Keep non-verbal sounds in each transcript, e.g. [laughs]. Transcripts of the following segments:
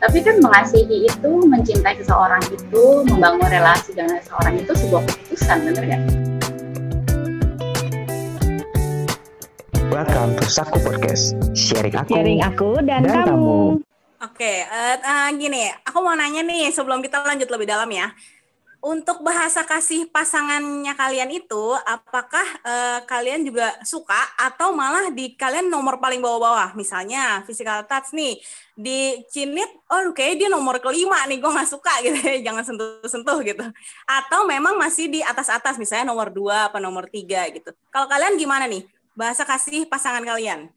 Tapi kan mengasihi itu, mencintai seseorang itu, membangun relasi dengan seseorang itu sebuah keputusan, bener gak? Welcome to Saku Podcast, sharing aku, sharing aku dan, dan kamu. kamu. Oke, uh, uh, gini, aku mau nanya nih sebelum kita lanjut lebih dalam ya untuk bahasa kasih pasangannya kalian itu, apakah uh, kalian juga suka atau malah di kalian nomor paling bawah-bawah? Misalnya physical touch nih, di Cinit, oh kayak dia nomor kelima nih, gue nggak suka gitu ya, [laughs] jangan sentuh-sentuh gitu. Atau memang masih di atas-atas, misalnya nomor dua apa nomor tiga gitu. Kalau kalian gimana nih, bahasa kasih pasangan kalian?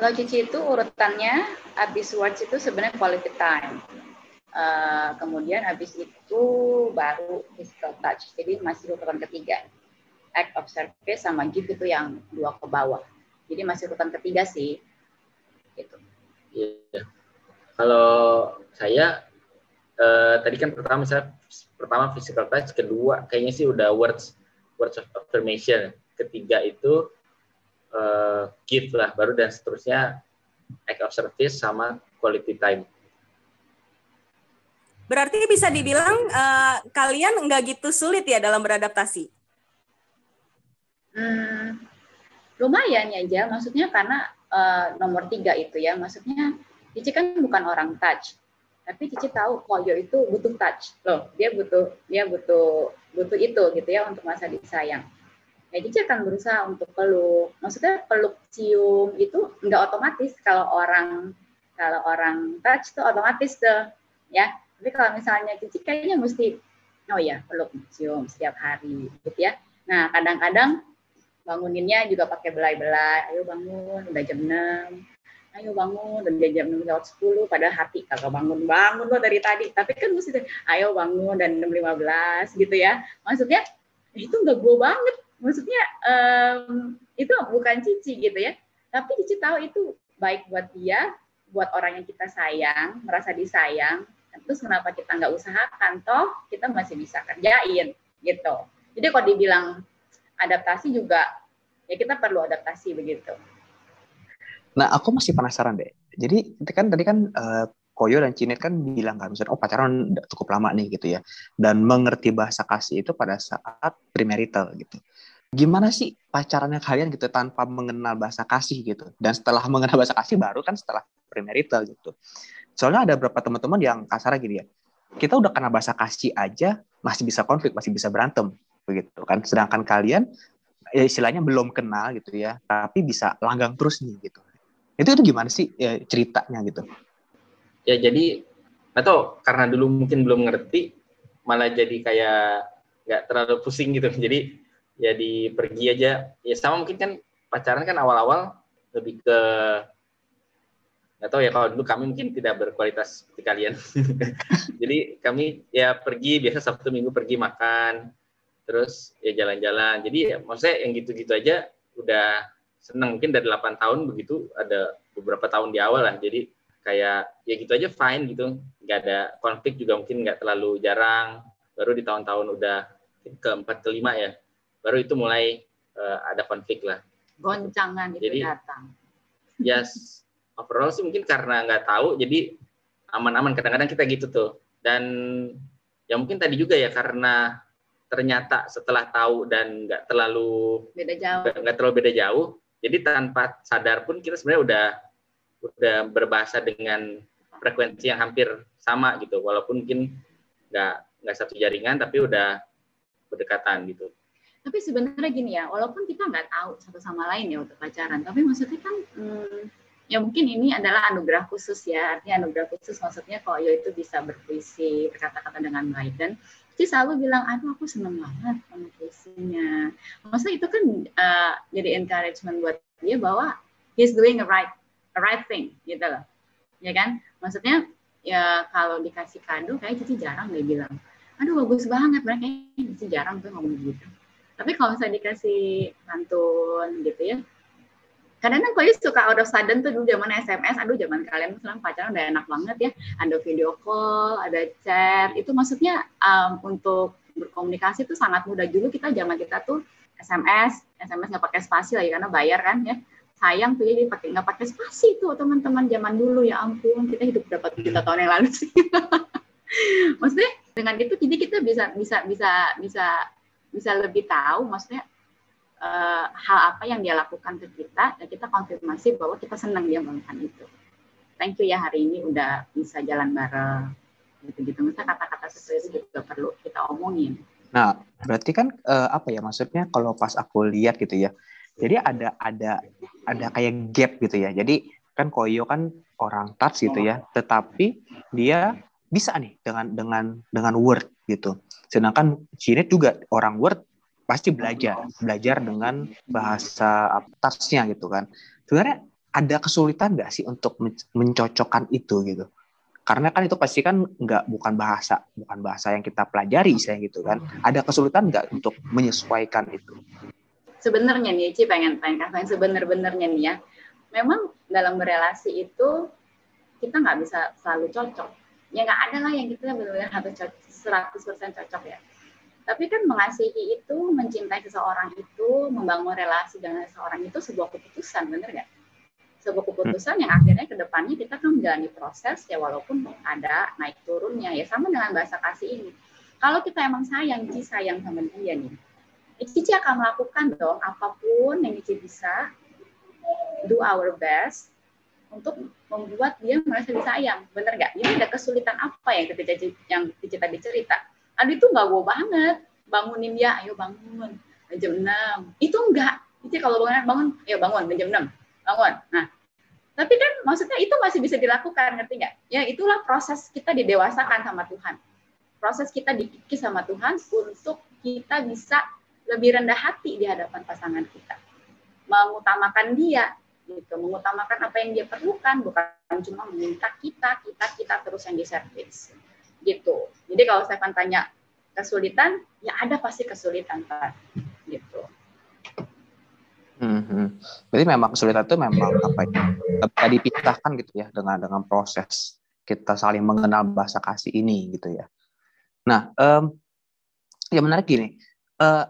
Kalau Cici itu urutannya, abis words itu sebenarnya quality time Uh, kemudian habis itu baru physical touch. Jadi masih urutan ketiga. Act of service sama gift itu yang dua ke bawah. Jadi masih urutan ketiga sih. Gitu. Iya. Kalau saya uh, tadi kan pertama saya pertama physical touch, kedua kayaknya sih udah words words of affirmation. Ketiga itu uh, gift lah baru dan seterusnya act of service sama quality time Berarti bisa dibilang uh, kalian nggak gitu sulit ya dalam beradaptasi? Hmm, lumayan ya, aja. Maksudnya karena uh, nomor tiga itu ya, maksudnya Cici kan bukan orang touch, tapi Cici tahu Koyo itu butuh touch loh. Dia butuh dia butuh butuh itu gitu ya untuk masa disayang. Ya Cici akan berusaha untuk peluk. Maksudnya peluk cium itu nggak otomatis kalau orang kalau orang touch tuh otomatis tuh ya tapi kalau misalnya Cici kayaknya mesti, oh ya peluk cium setiap hari, gitu ya. Nah kadang-kadang banguninnya juga pakai belai-belai, ayo bangun, udah jam 6, ayo bangun, udah jam 6 lewat 10, padahal hati kalau bangun, bangun lo dari tadi. Tapi kan mesti, ayo bangun dan 6.15 gitu ya. Maksudnya itu nggak gue banget. Maksudnya um, itu bukan Cici gitu ya. Tapi Cici tahu itu baik buat dia, buat orang yang kita sayang, merasa disayang, terus kenapa kita nggak usahakan? Toh kita masih bisa kerjain gitu. Jadi kalau dibilang adaptasi juga ya kita perlu adaptasi begitu. Nah aku masih penasaran deh. Jadi kan tadi kan uh, Koyo dan Cinet kan bilang kan misalnya oh pacaran cukup lama nih gitu ya. Dan mengerti bahasa kasih itu pada saat premarital gitu. Gimana sih pacarannya kalian gitu tanpa mengenal bahasa kasih gitu? Dan setelah mengenal bahasa kasih baru kan setelah premarital gitu Soalnya ada beberapa teman-teman yang kasar gini ya. Kita udah kena bahasa kasih aja masih bisa konflik, masih bisa berantem begitu kan. Sedangkan kalian ya istilahnya belum kenal gitu ya, tapi bisa langgang terus nih gitu. Itu itu gimana sih ya, ceritanya gitu? Ya jadi atau karena dulu mungkin belum ngerti malah jadi kayak nggak terlalu pusing gitu. [laughs] Jadi ya di pergi aja. Ya sama mungkin kan pacaran kan awal-awal lebih ke nggak tahu ya kalau dulu kami mungkin tidak berkualitas seperti kalian. [laughs] Jadi kami ya pergi biasa sabtu minggu pergi makan terus ya jalan-jalan. Jadi ya, maksudnya yang gitu-gitu aja udah seneng. Mungkin dari 8 tahun begitu ada beberapa tahun di awal lah jadi kayak ya gitu aja fine gitu. Nggak ada konflik juga mungkin nggak terlalu jarang. Baru di tahun-tahun udah keempat kelima ya baru itu mulai uh, ada konflik lah. Goncangan itu jadi, datang. Yes overall sih mungkin karena nggak tahu jadi aman-aman. Kadang-kadang kita gitu tuh. Dan ya mungkin tadi juga ya karena ternyata setelah tahu dan nggak terlalu beda jauh. nggak terlalu beda jauh jadi tanpa sadar pun kita sebenarnya udah udah berbahasa dengan frekuensi yang hampir sama gitu. Walaupun mungkin nggak nggak satu jaringan tapi udah berdekatan gitu. Tapi sebenarnya gini ya walaupun kita nggak tahu satu sama lain ya untuk pacaran tapi maksudnya kan hmm, ya mungkin ini adalah anugerah khusus ya. Artinya anugerah khusus maksudnya kalau yo itu bisa berpuisi berkata-kata dengan baik dan dia selalu bilang aduh aku seneng banget sama puisinya. Maksudnya itu kan uh, jadi encouragement buat dia bahwa he's doing a right a right thing gitu loh. Ya kan? Maksudnya ya kalau dikasih kado kayak Cici jarang dia bilang. Aduh bagus banget mereka. Cici jarang tuh ngomong gitu. Tapi kalau misalnya dikasih pantun gitu ya kadang-kadang kalian suka out of sudden tuh dulu zaman SMS, aduh zaman kalian sekarang pacaran udah enak banget ya, ada video call, ada chat, itu maksudnya um, untuk berkomunikasi tuh sangat mudah dulu kita zaman kita tuh SMS, SMS nggak pakai spasi lagi karena bayar kan ya, sayang tuh jadi pakai nggak pakai spasi tuh teman-teman zaman dulu. Ya ampun kita hidup berapa juta tahun yang lalu sih? [laughs] Maksudnya dengan itu jadi kita bisa bisa bisa bisa bisa lebih tahu. Maksudnya uh, hal apa yang dia lakukan ke kita dan kita konfirmasi bahwa kita senang dia melakukan itu. Thank you ya hari ini udah bisa jalan bareng. Gitu-gitu. Misalnya kata-kata itu juga perlu kita omongin. Nah berarti kan uh, apa ya maksudnya kalau pas aku lihat gitu ya jadi ada ada ada kayak gap gitu ya. Jadi kan Koyo kan orang touch gitu ya tetapi dia bisa nih dengan dengan dengan word gitu. Sedangkan Cinet juga orang word pasti belajar belajar dengan bahasa touchnya gitu kan. Sebenarnya ada kesulitan nggak sih untuk mencocokkan itu gitu? Karena kan itu pasti kan nggak bukan bahasa bukan bahasa yang kita pelajari saya gitu kan. Ada kesulitan nggak untuk menyesuaikan itu? Sebenarnya nih Ci pengen pengen kasih sebenar-benarnya nih ya. Memang dalam berelasi itu kita nggak bisa selalu cocok. Ya nggak ada lah yang kita benar-benar harus seratus persen cocok ya tapi kan mengasihi itu mencintai seseorang itu membangun relasi dengan seseorang itu sebuah keputusan bener nggak sebuah keputusan yang akhirnya ke depannya kita kan menjalani proses ya walaupun ada naik turunnya ya sama dengan bahasa kasih ini kalau kita emang sayang sih sayang sama dia nih Cici akan melakukan dong apa pun yang Cici bisa do our best untuk membuat dia merasa disayang, bener nggak? Jadi ada kesulitan apa yang ketika yang Cici tadi cerita? Aduh itu nggak gue banget, bangunin dia, ayo bangun jam 6. Itu enggak. Cici kalau bangun, bangun, ayo bangun jam 6. Bangun. Nah, tapi kan maksudnya itu masih bisa dilakukan, ngerti nggak? Ya itulah proses kita didewasakan sama Tuhan. Proses kita dikikis sama Tuhan untuk kita bisa lebih rendah hati di hadapan pasangan kita. Mengutamakan dia, gitu, mengutamakan apa yang dia perlukan, bukan cuma meminta kita, kita, kita terus yang diservis. Gitu. Jadi kalau saya akan tanya kesulitan, ya ada pasti kesulitan, Pak. Gitu. Hmm, Berarti memang kesulitan itu memang apa ya? Bisa dipisahkan gitu ya dengan dengan proses kita saling mengenal bahasa kasih ini gitu ya. Nah, um, ya menarik gini. Uh,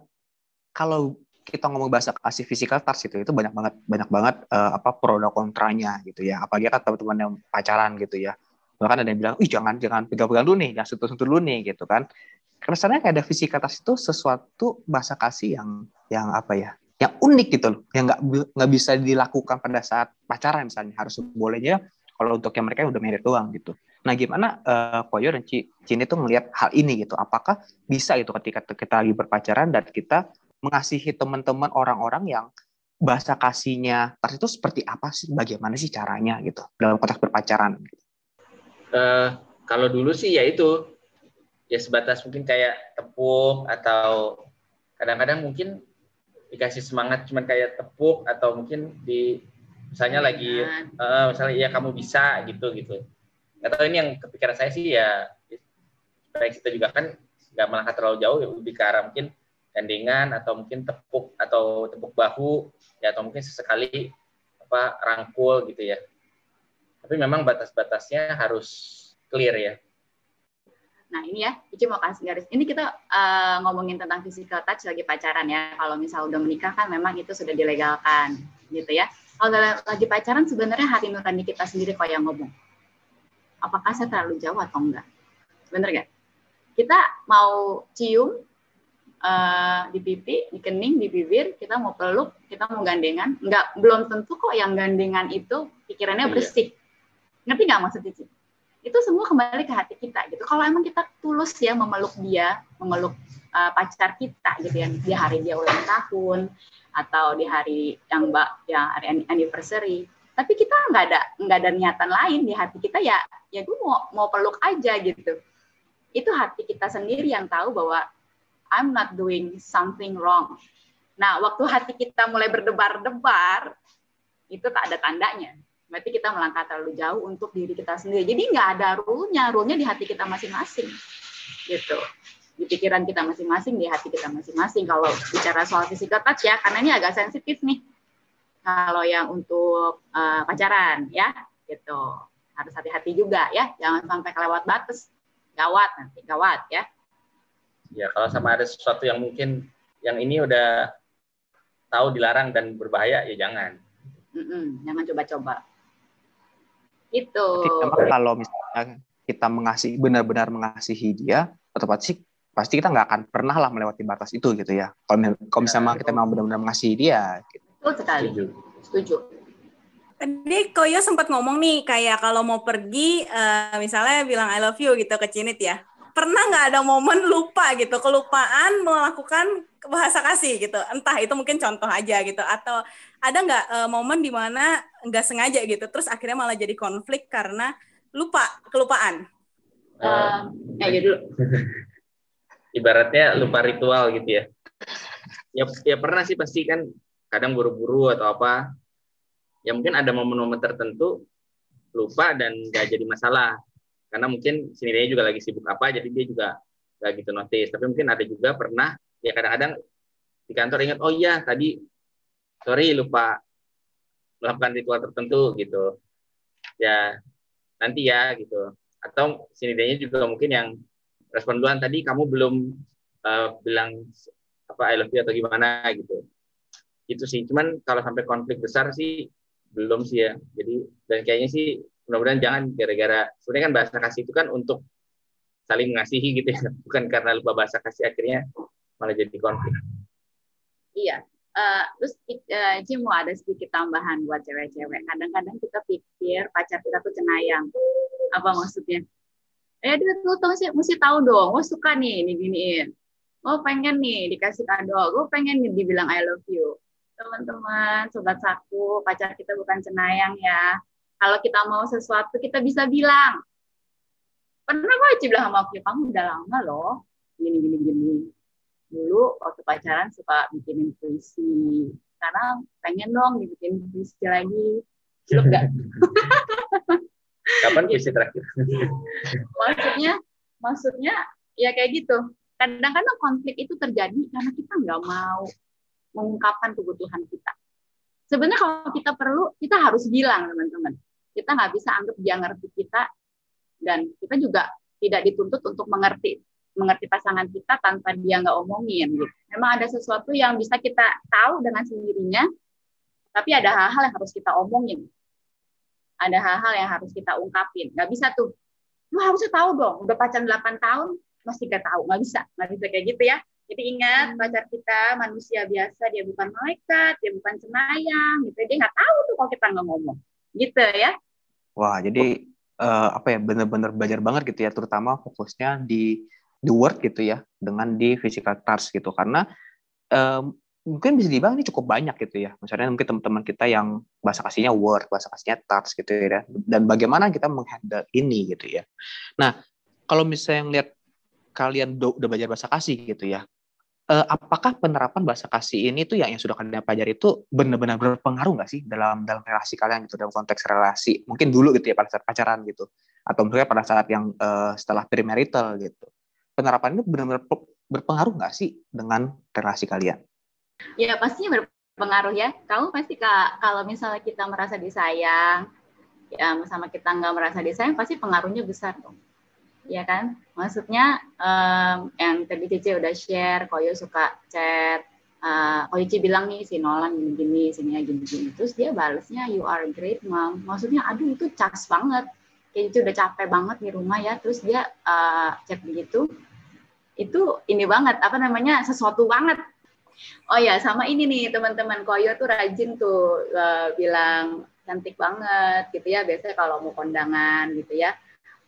kalau kita ngomong bahasa kasih physical touch itu itu banyak banget banyak banget uh, apa pro dan kontranya gitu ya apalagi kan teman-teman yang pacaran gitu ya bahkan ada yang bilang ih jangan jangan pegang-pegang dulu nih jangan sentuh-sentuh dulu nih gitu kan kesannya kayak ada physical touch itu sesuatu bahasa kasih yang yang apa ya yang unik gitu loh yang nggak nggak bisa dilakukan pada saat pacaran misalnya harus bolehnya kalau untuk yang mereka yang udah married doang gitu Nah, gimana uh, Koyo dan Cini itu melihat hal ini gitu? Apakah bisa itu ketika kita lagi berpacaran dan kita mengasihi teman-teman orang-orang yang bahasa kasihnya Tars itu seperti apa sih? Bagaimana sih caranya gitu dalam konteks berpacaran? Uh, kalau dulu sih ya itu. Ya sebatas mungkin kayak tepuk atau kadang-kadang mungkin dikasih semangat cuman kayak tepuk atau mungkin di misalnya lagi uh, misalnya ya kamu bisa gitu gitu. Atau ini yang kepikiran saya sih ya supaya kita juga kan nggak melangkah terlalu jauh ya lebih ke arah mungkin gandengan atau mungkin tepuk atau tepuk bahu ya atau mungkin sesekali apa rangkul gitu ya. Tapi memang batas-batasnya harus clear ya. Nah ini ya, Ici mau kasih garis. Ini kita uh, ngomongin tentang physical touch lagi pacaran ya. Kalau misal udah menikah kan memang itu sudah dilegalkan gitu ya. Kalau lagi pacaran sebenarnya hati nurani kita sendiri kok yang ngomong. Apakah saya terlalu jauh atau enggak? Bener? Kita mau cium, uh, di pipi, di kening, di bibir, kita mau peluk, kita mau gandengan, nggak belum tentu kok yang gandengan itu pikirannya iya. bersih. Iya. Ngerti nggak maksud Cici? Itu semua kembali ke hati kita gitu. Kalau emang kita tulus ya memeluk dia, memeluk uh, pacar kita gitu ya, di hari dia ulang tahun atau di hari yang mbak yang hari anniversary, tapi kita nggak ada nggak ada niatan lain di hati kita ya ya gue mau mau peluk aja gitu itu hati kita sendiri yang tahu bahwa I'm not doing something wrong. Nah, waktu hati kita mulai berdebar-debar, itu tak ada tandanya. Berarti kita melangkah terlalu jauh untuk diri kita sendiri. Jadi nggak ada rule-nya, rule-nya di hati kita masing-masing. Gitu. Di pikiran kita masing-masing, di hati kita masing-masing. Kalau bicara soal physical touch ya, karena ini agak sensitif nih. Kalau yang untuk uh, pacaran ya, gitu. Harus hati-hati juga ya, jangan sampai kelewat batas. Gawat nanti, gawat ya ya kalau sama ada sesuatu yang mungkin yang ini udah tahu dilarang dan berbahaya ya jangan Mm-mm, jangan coba-coba. Itu. Jadi, kalau misalnya kita mengasihi benar-benar mengasihi dia, otomatis pasti kita nggak akan pernah lah melewati batas itu gitu ya. Kalau kalau misalnya kita mau benar-benar mengasihi dia. Gitu. Betul sekali. Setuju. Setuju. Tadi Koyo sempat ngomong nih kayak kalau mau pergi uh, misalnya bilang I love you gitu ke Cinit ya. Pernah nggak ada momen lupa gitu, kelupaan melakukan bahasa kasih gitu. Entah itu mungkin contoh aja gitu atau ada nggak uh, momen di mana nggak sengaja gitu terus akhirnya malah jadi konflik karena lupa kelupaan. Uh, ya dulu. [laughs] Ibaratnya lupa ritual gitu ya. Ya ya pernah sih pasti kan kadang buru-buru atau apa ya mungkin ada momen-momen tertentu lupa dan nggak jadi masalah karena mungkin sendirinya juga lagi sibuk apa jadi dia juga nggak gitu notice. Tapi mungkin ada juga pernah ya kadang-kadang di kantor ingat oh iya tadi sorry lupa melakukan ritual tertentu gitu. Ya nanti ya gitu. Atau sendirinya juga mungkin yang respon duluan tadi kamu belum uh, bilang apa I love you atau gimana gitu. Itu sih. Cuman kalau sampai konflik besar sih belum sih ya. Jadi dan kayaknya sih mudah-mudahan jangan gara-gara sebenarnya kan bahasa kasih itu kan untuk saling mengasihi gitu ya [laughs] bukan karena lupa bahasa kasih akhirnya malah jadi konflik. Iya uh, terus uh, Jim mau ada sedikit tambahan buat cewek-cewek. Kadang-kadang kita pikir pacar kita tuh cenayang. Apa maksudnya? Eh dia tuh sih mesti tahu dong. Gue suka nih ini giniin gue pengen nih dikasih kado. Gue pengen nih dibilang I love you. Teman-teman, sobat saku, pacar kita bukan cenayang ya. Kalau kita mau sesuatu, kita bisa bilang. Pernah kok Ici bilang sama aku, kamu udah lama loh, gini, gini, gini. Dulu waktu pacaran suka bikinin puisi. Sekarang pengen dong dibikin puisi lagi. Belum nggak? [laughs] Kapan puisi terakhir? [laughs] maksudnya, maksudnya ya kayak gitu. Kadang-kadang konflik itu terjadi karena kita nggak mau mengungkapkan kebutuhan kita. Sebenarnya kalau kita perlu, kita harus bilang teman-teman. Kita nggak bisa anggap dia ngerti kita dan kita juga tidak dituntut untuk mengerti mengerti pasangan kita tanpa dia nggak omongin gitu. Memang ada sesuatu yang bisa kita tahu dengan sendirinya, tapi ada hal-hal yang harus kita omongin. Ada hal-hal yang harus kita ungkapin. Nggak bisa tuh, lu harusnya tahu dong, udah pacaran 8 tahun, masih nggak tahu. Nggak bisa, nggak bisa kayak gitu ya. Jadi ingat hmm. pacar kita manusia biasa, dia bukan malaikat, dia bukan cenayang, gitu. Dia nggak tahu tuh kalau kita nggak ngomong, gitu ya. Wah, jadi uh, apa ya benar-benar belajar banget gitu ya, terutama fokusnya di di word gitu ya, dengan di physical touch gitu, karena um, mungkin bisa dibilang ini cukup banyak gitu ya. Misalnya mungkin teman-teman kita yang bahasa kasihnya word, bahasa kasihnya touch gitu ya, dan bagaimana kita menghandle ini gitu ya. Nah, kalau misalnya lihat kalian udah belajar bahasa kasih gitu ya, uh, apakah penerapan bahasa kasih ini tuh yang yang sudah kalian pelajari itu benar-benar berpengaruh nggak sih dalam dalam relasi kalian gitu dalam konteks relasi mungkin dulu gitu ya pada saat pacaran gitu atau mungkin pada saat yang uh, setelah premarital gitu penerapan itu benar-benar berpengaruh nggak sih dengan relasi kalian? Ya pastinya berpengaruh ya. Kamu pasti kak kalau misalnya kita merasa disayang, ya sama kita nggak merasa disayang pasti pengaruhnya besar dong ya kan? Maksudnya um, yang tadi Cici udah share, Koyo suka chat, uh, Cici bilang nih si Nolan gini-gini, sini gini-gini. Terus dia balesnya you are great mom. Maksudnya aduh itu cas banget. Kayak Cici udah capek banget di rumah ya. Terus dia uh, chat begitu. Itu ini banget, apa namanya, sesuatu banget. Oh ya, sama ini nih teman-teman Koyo tuh rajin tuh uh, bilang cantik banget gitu ya. Biasanya kalau mau kondangan gitu ya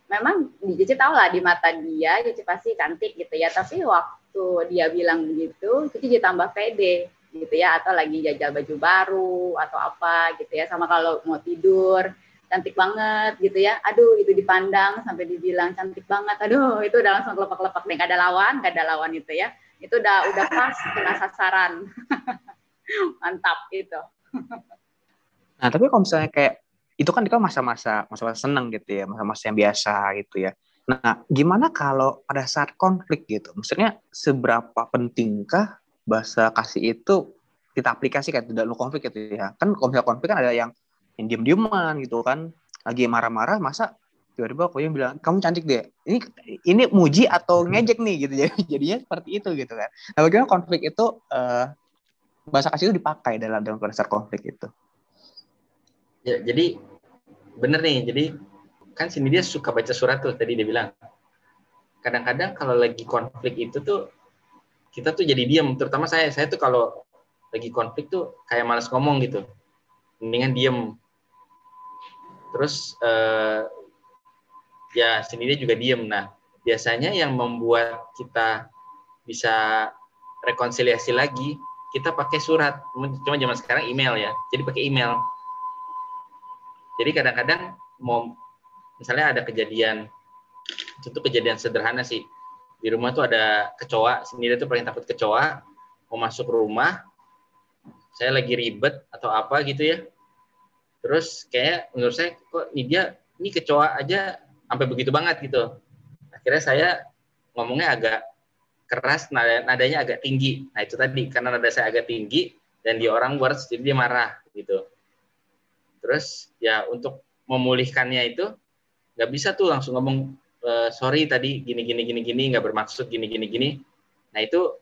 memang Cici tahu lah di mata dia Cici pasti cantik gitu ya. Tapi waktu dia bilang begitu Cici tambah pede gitu ya. Atau lagi jajal baju baru atau apa gitu ya. Sama kalau mau tidur cantik banget gitu ya. Aduh itu dipandang sampai dibilang cantik banget. Aduh itu udah langsung lepak-lepak deh gak ada lawan gak ada lawan itu ya. Itu udah udah pas kena sasaran. [laughs] Mantap itu. Nah tapi kalau misalnya kayak itu kan itu masa-masa masa-masa seneng gitu ya, masa-masa yang biasa gitu ya. Nah, gimana kalau pada saat konflik gitu? Maksudnya seberapa pentingkah bahasa kasih itu kita aplikasikan tidak lu konflik gitu ya? Kan kalau konflik kan ada yang yang diem-dieman gitu kan, lagi marah-marah, masa tiba-tiba aku yang bilang kamu cantik deh ini ini muji atau ngejek nih gitu [laughs] jadi jadinya seperti itu gitu kan nah bagaimana konflik itu uh, bahasa kasih itu dipakai dalam dalam konflik itu Ya, jadi bener nih. Jadi kan sini dia suka baca surat tuh tadi dia bilang. Kadang-kadang kalau lagi konflik itu tuh kita tuh jadi diam, terutama saya. Saya tuh kalau lagi konflik tuh kayak males ngomong gitu. Mendingan diem. Terus eh, ya sini dia juga diem. Nah, biasanya yang membuat kita bisa rekonsiliasi lagi kita pakai surat cuma zaman sekarang email ya jadi pakai email jadi kadang-kadang mau misalnya ada kejadian itu kejadian sederhana sih. Di rumah tuh ada kecoa sendiri tuh paling takut kecoa. Mau masuk rumah saya lagi ribet atau apa gitu ya. Terus kayak menurut saya kok ini dia ini kecoa aja sampai begitu banget gitu. Akhirnya saya ngomongnya agak keras nada, nadanya agak tinggi. Nah itu tadi karena nada saya agak tinggi dan dia orang words jadi dia marah gitu terus ya untuk memulihkannya itu nggak bisa tuh langsung ngomong e, sorry tadi gini gini gini gini nggak bermaksud gini gini gini. Nah itu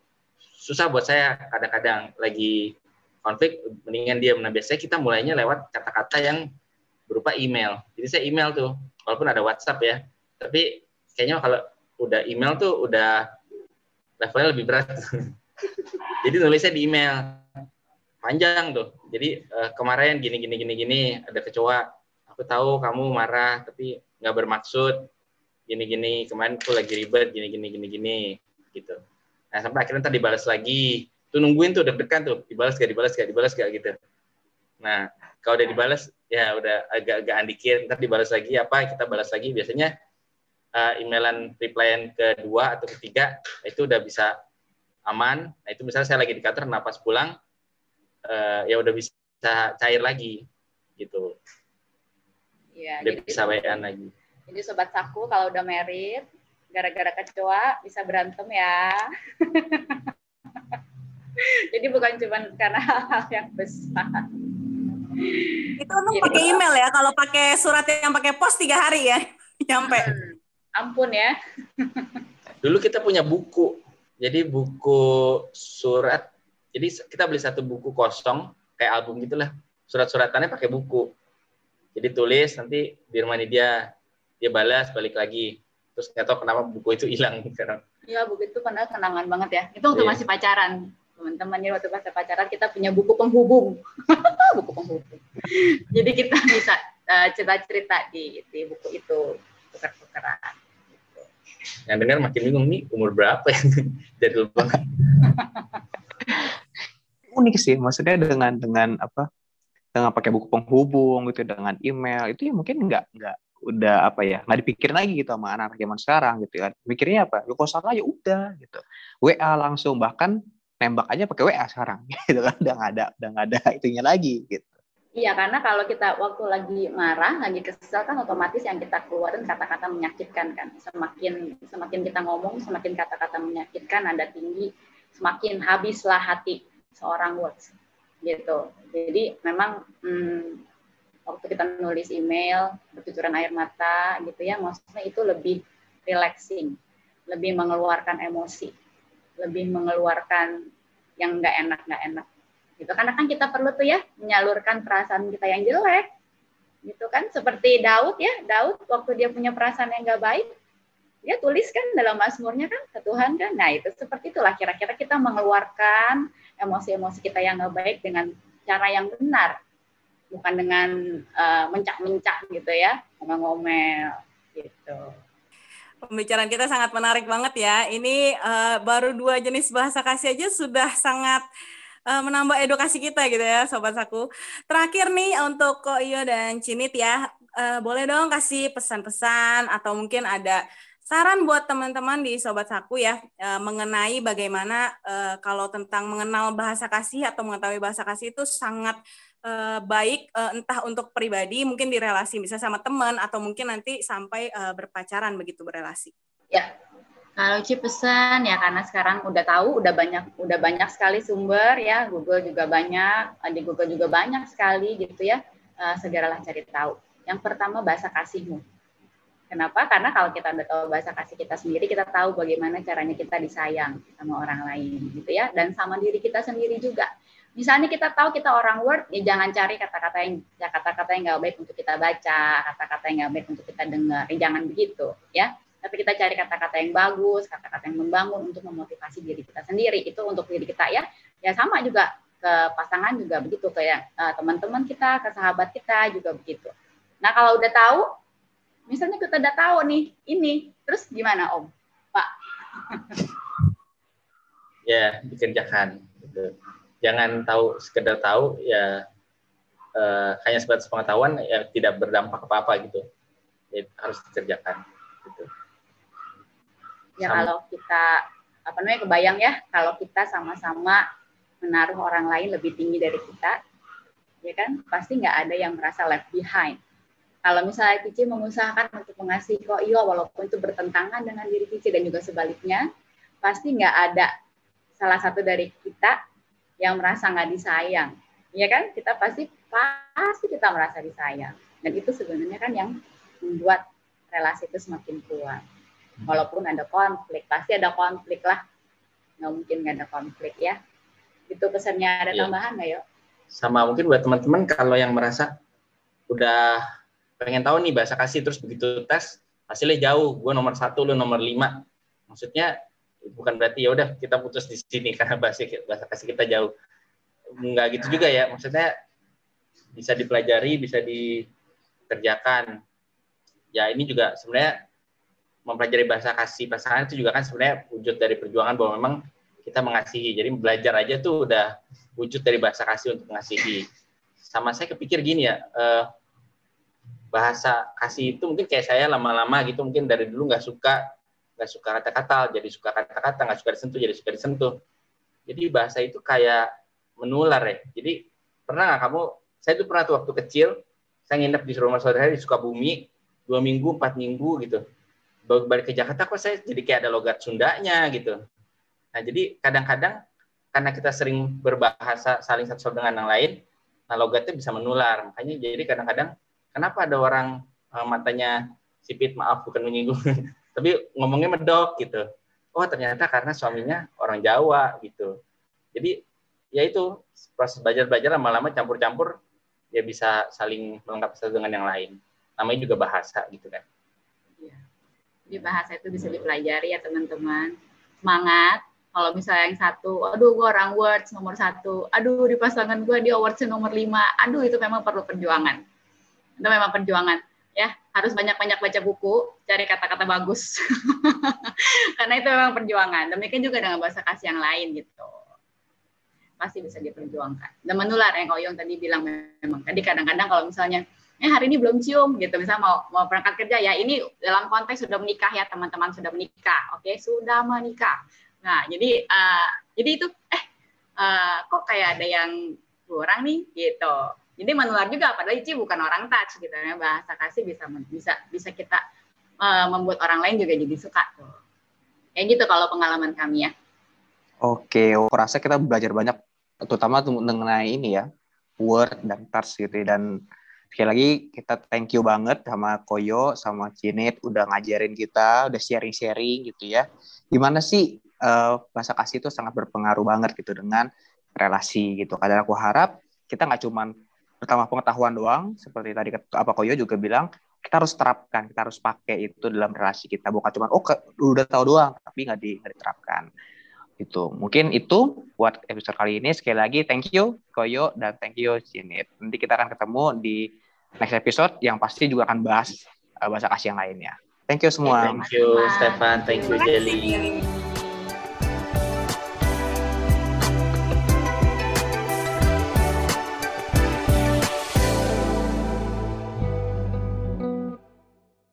susah buat saya. Kadang-kadang lagi konflik mendingan dia nah biasanya kita mulainya lewat kata-kata yang berupa email. Jadi saya email tuh walaupun ada WhatsApp ya. Tapi kayaknya kalau udah email tuh udah levelnya lebih berat. [laughs] Jadi nulisnya di email panjang tuh. Jadi uh, kemarin gini gini gini gini ada kecoa. Aku tahu kamu marah tapi nggak bermaksud. Gini gini kemarin aku lagi ribet gini gini gini gini gitu. Nah sampai akhirnya tadi dibalas lagi. Tuh nungguin tuh deg-degan tuh dibalas gak dibalas gak dibalas gak gitu. Nah kalau udah dibalas ya udah agak-agak dikit ntar dibalas lagi apa kita balas lagi biasanya uh, emailan replyan kedua atau ketiga itu udah bisa aman. Nah itu misalnya saya lagi di kantor, napas pulang uh, ya udah bisa cair lagi gitu. Iya. Udah jadi, bisa wa lagi. Jadi sobat saku kalau udah merit gara-gara kecoa bisa berantem ya. [laughs] jadi bukan cuma karena hal-hal yang besar. Itu untuk gitu. pakai email ya. Kalau pakai surat yang pakai pos tiga hari ya [laughs] nyampe. Hmm. Ampun ya. [laughs] Dulu kita punya buku. Jadi buku surat. Jadi kita beli satu buku kosong kayak album gitulah. Surat-suratannya pakai buku. Jadi tulis nanti di rumah ini dia dia balas balik lagi. Terus nggak tahu kenapa buku itu hilang sekarang. [laughs] Iya buku itu pernah kenangan banget ya. Itu waktu yeah. masih pacaran teman-teman waktu pas pacaran kita punya buku penghubung [laughs] buku penghubung jadi kita [laughs] bisa uh, cerita-cerita di, di buku itu tukar-tukaran yang dengar makin bingung nih umur berapa ya jadi banget unik sih. Maksudnya dengan dengan apa dengan pakai buku penghubung gitu dengan email itu ya mungkin nggak nggak udah apa ya nggak dipikirin lagi gitu sama anak-anak zaman sekarang gitu kan mikirnya apa? Lu salah ya udah gitu. WA langsung bahkan nembak aja pakai WA sekarang [laughs] gitu kan. Udah nggak ada udah nggak ada itunya lagi gitu. Iya, karena kalau kita waktu lagi marah, lagi kesel kan otomatis yang kita keluarin kata-kata menyakitkan kan. Semakin semakin kita ngomong, semakin kata-kata menyakitkan ada tinggi, semakin habislah hati seorang words gitu. Jadi memang hmm, waktu kita nulis email, bercucuran air mata gitu ya, maksudnya itu lebih relaxing, lebih mengeluarkan emosi, lebih mengeluarkan yang nggak enak nggak enak gitu karena kan kita perlu tuh ya menyalurkan perasaan kita yang jelek gitu kan seperti Daud ya Daud waktu dia punya perasaan yang gak baik dia tuliskan dalam Mazmurnya kan ke Tuhan kan nah itu seperti itulah kira-kira kita mengeluarkan emosi-emosi kita yang gak baik dengan cara yang benar bukan dengan uh, mencak-mencak gitu ya ngomel-ngomel gitu Pembicaraan kita sangat menarik banget ya. Ini uh, baru dua jenis bahasa kasih aja sudah sangat uh, menambah edukasi kita gitu ya sobat saku. Terakhir nih untuk Ko Iyo dan Cinit ya, uh, boleh dong kasih pesan-pesan atau mungkin ada saran buat teman-teman di sobat saku ya uh, mengenai bagaimana uh, kalau tentang mengenal bahasa kasih atau mengetahui bahasa kasih itu sangat uh, baik entah untuk pribadi mungkin di relasi bisa sama teman atau mungkin nanti sampai berpacaran begitu berelasi. Ya, kalau Ci pesan ya karena sekarang udah tahu, udah banyak, udah banyak sekali sumber ya, Google juga banyak, di Google juga banyak sekali gitu ya. Segeralah cari tahu. Yang pertama bahasa kasihmu. Kenapa? Karena kalau kita udah tahu bahasa kasih kita sendiri, kita tahu bagaimana caranya kita disayang sama orang lain gitu ya, dan sama diri kita sendiri juga. misalnya kita tahu kita orang word ya jangan cari kata-kata yang ya kata-kata yang nggak baik untuk kita baca kata-kata yang nggak baik untuk kita dengar. Ya, jangan begitu ya. Tapi kita cari kata-kata yang bagus kata-kata yang membangun untuk memotivasi diri kita sendiri. Itu untuk diri kita ya. Ya sama juga ke pasangan juga begitu kayak uh, teman-teman kita ke sahabat kita juga begitu. Nah kalau udah tahu misalnya kita udah tahu nih ini terus gimana om? Pak? Ya dikerjakan gitu. Jangan tahu sekedar tahu ya uh, hanya sebatas pengetahuan ya tidak berdampak apa apa gitu. Ya, harus dikerjakan gitu. Ya sama. kalau kita apa namanya kebayang ya kalau kita sama-sama menaruh orang lain lebih tinggi dari kita ya kan? Pasti nggak ada yang merasa left behind kalau misalnya Cici mengusahakan untuk mengasihi kok iya walaupun itu bertentangan dengan diri Cici dan juga sebaliknya pasti nggak ada salah satu dari kita yang merasa nggak disayang, ya kan? Kita pasti pasti kita merasa disayang, dan itu sebenarnya kan yang membuat relasi itu semakin kuat. Walaupun ada konflik, pasti ada konflik lah. Nggak mungkin nggak ada konflik ya. Itu pesannya ada ya. tambahan nggak yuk? Sama mungkin buat teman-teman kalau yang merasa udah pengen tahu nih bahasa kasih terus begitu tes hasilnya jauh, gue nomor satu, lu nomor lima. Maksudnya bukan berarti ya udah kita putus di sini [laughs] karena bahasa bahasa kasih kita jauh. Nggak gitu juga ya. Maksudnya bisa dipelajari bisa dikerjakan. Ya ini juga sebenarnya mempelajari bahasa kasih pasangan itu juga kan sebenarnya wujud dari perjuangan bahwa memang kita mengasihi. Jadi belajar aja tuh udah wujud dari bahasa kasih untuk mengasihi. Sama saya kepikir gini ya eh, bahasa kasih itu mungkin kayak saya lama-lama gitu mungkin dari dulu nggak suka nggak suka kata-kata jadi suka kata-kata nggak suka disentuh jadi suka disentuh. Jadi bahasa itu kayak menular ya. Jadi pernah nggak kamu saya itu pernah tuh waktu kecil saya nginep di rumah saudara di Sukabumi dua minggu empat minggu gitu. Balik ke Jakarta kok saya jadi kayak ada logat Sundanya gitu. Nah jadi kadang-kadang karena kita sering berbahasa saling satu dengan yang lain nah logatnya bisa menular. Makanya jadi kadang-kadang kenapa ada orang uh, matanya sipit maaf bukan menyinggung [laughs] tapi ngomongnya medok gitu. Oh ternyata karena suaminya orang Jawa gitu. Jadi ya itu proses belajar-belajar lama-lama campur-campur ya bisa saling melengkapi satu dengan yang lain. Namanya juga bahasa gitu kan. Ya. jadi bahasa itu bisa dipelajari ya teman-teman. Semangat. Kalau misalnya yang satu, aduh gue orang words nomor satu, aduh di pasangan gue dia words nomor lima, aduh itu memang perlu perjuangan. Itu memang perjuangan ya. Harus banyak-banyak baca buku cari kata-kata bagus. [laughs] Karena itu memang perjuangan. Demikian juga dengan bahasa kasih yang lain gitu. Pasti bisa diperjuangkan. Dan menular yang Oyong tadi bilang memang. Tadi kadang-kadang kalau misalnya eh hari ini belum cium gitu. Misalnya mau mau berangkat kerja ya ini dalam konteks sudah menikah ya teman-teman sudah menikah. Oke okay? sudah menikah. Nah jadi uh, jadi itu eh uh, kok kayak ada yang kurang nih? Gitu jadi menular juga padahal Ici bukan orang touch gitu ya. Bahasa kasih bisa bisa bisa kita uh, membuat orang lain juga jadi suka tuh. Kayak gitu kalau pengalaman kami ya. Oke aku rasa kita belajar banyak terutama mengenai ini ya word dan touch gitu ya. dan sekali lagi kita thank you banget sama Koyo sama Cinit udah ngajarin kita udah sharing-sharing gitu ya. Gimana sih uh, bahasa kasih itu sangat berpengaruh banget gitu dengan relasi gitu. Kadang aku harap kita nggak cuman pertama pengetahuan doang seperti tadi apa Koyo juga bilang kita harus terapkan kita harus pakai itu dalam relasi kita bukan cuma oh ke, udah tahu doang tapi nggak di, diterapkan. Itu mungkin itu buat episode kali ini. Sekali lagi thank you Koyo dan thank you Cinit nanti kita akan ketemu di next episode yang pasti juga akan bahas uh, bahasa kasih yang lainnya. Thank you semua. Thank you Stefan. Thank you Jelly